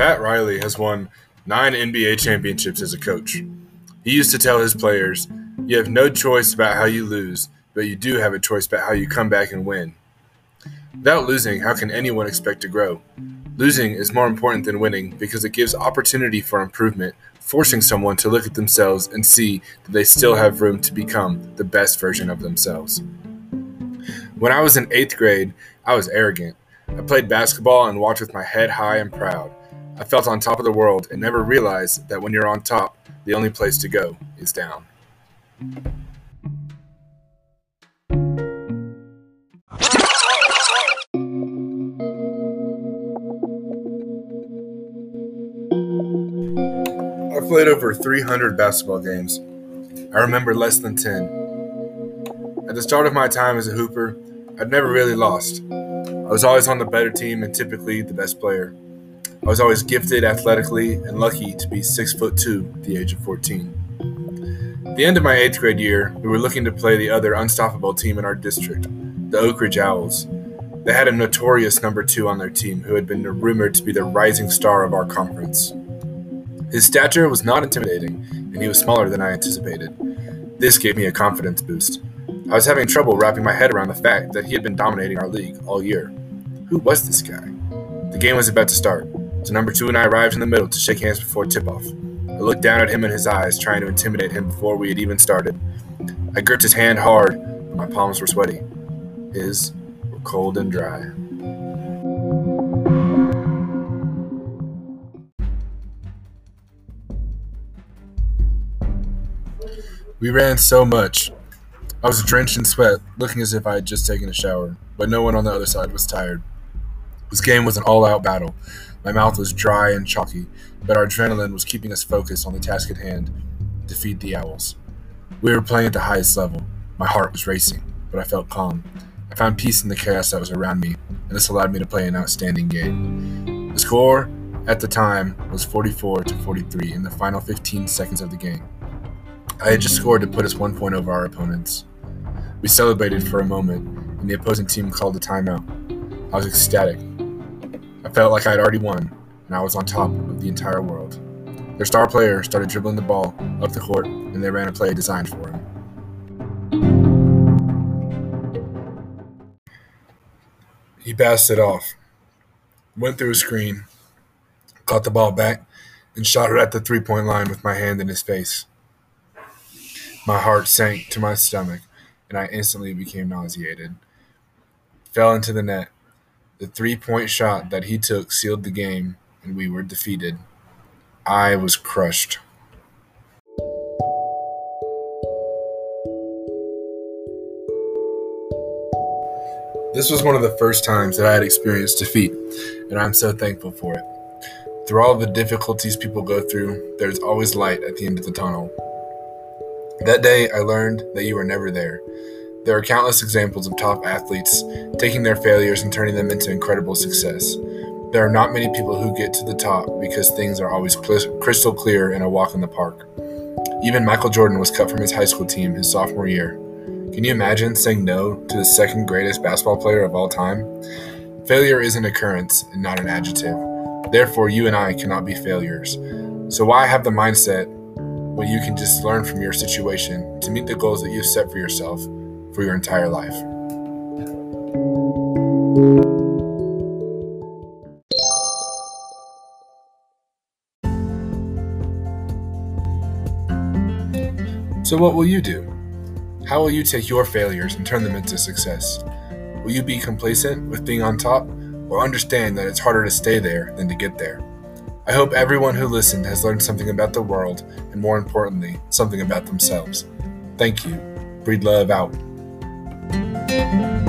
Pat Riley has won nine NBA championships as a coach. He used to tell his players, You have no choice about how you lose, but you do have a choice about how you come back and win. Without losing, how can anyone expect to grow? Losing is more important than winning because it gives opportunity for improvement, forcing someone to look at themselves and see that they still have room to become the best version of themselves. When I was in eighth grade, I was arrogant. I played basketball and walked with my head high and proud. I felt on top of the world and never realized that when you're on top, the only place to go is down. I played over 300 basketball games. I remember less than 10. At the start of my time as a hooper, I'd never really lost. I was always on the better team and typically the best player. I was always gifted athletically and lucky to be six foot two at the age of 14. At the end of my eighth grade year, we were looking to play the other unstoppable team in our district, the Oak Ridge Owls. They had a notorious number two on their team who had been rumored to be the rising star of our conference. His stature was not intimidating, and he was smaller than I anticipated. This gave me a confidence boost. I was having trouble wrapping my head around the fact that he had been dominating our league all year. Who was this guy? The game was about to start, so number two and I arrived in the middle to shake hands before tip off. I looked down at him in his eyes, trying to intimidate him before we had even started. I gripped his hand hard, but my palms were sweaty. His were cold and dry. We ran so much. I was drenched in sweat, looking as if I had just taken a shower, but no one on the other side was tired. This game was an all out battle. My mouth was dry and chalky, but our adrenaline was keeping us focused on the task at hand defeat the Owls. We were playing at the highest level. My heart was racing, but I felt calm. I found peace in the chaos that was around me, and this allowed me to play an outstanding game. The score at the time was 44 to 43 in the final 15 seconds of the game. I had just scored to put us one point over our opponents. We celebrated for a moment, and the opposing team called a timeout. I was ecstatic. I felt like I had already won, and I was on top of the entire world. Their star player started dribbling the ball up the court, and they ran a play designed for him. He passed it off, went through a screen, caught the ball back, and shot it at the three point line with my hand in his face. My heart sank to my stomach, and I instantly became nauseated. Fell into the net. The three point shot that he took sealed the game, and we were defeated. I was crushed. This was one of the first times that I had experienced defeat, and I'm so thankful for it. Through all the difficulties people go through, there's always light at the end of the tunnel. That day, I learned that you were never there. There are countless examples of top athletes taking their failures and turning them into incredible success. There are not many people who get to the top because things are always crystal clear in a walk in the park. Even Michael Jordan was cut from his high school team his sophomore year. Can you imagine saying no to the second greatest basketball player of all time? Failure is an occurrence and not an adjective. Therefore, you and I cannot be failures. So, why have the mindset when you can just learn from your situation to meet the goals that you've set for yourself for your entire life? So, what will you do? How will you take your failures and turn them into success? Will you be complacent with being on top or understand that it's harder to stay there than to get there? I hope everyone who listened has learned something about the world and, more importantly, something about themselves. Thank you. Breed love out. Música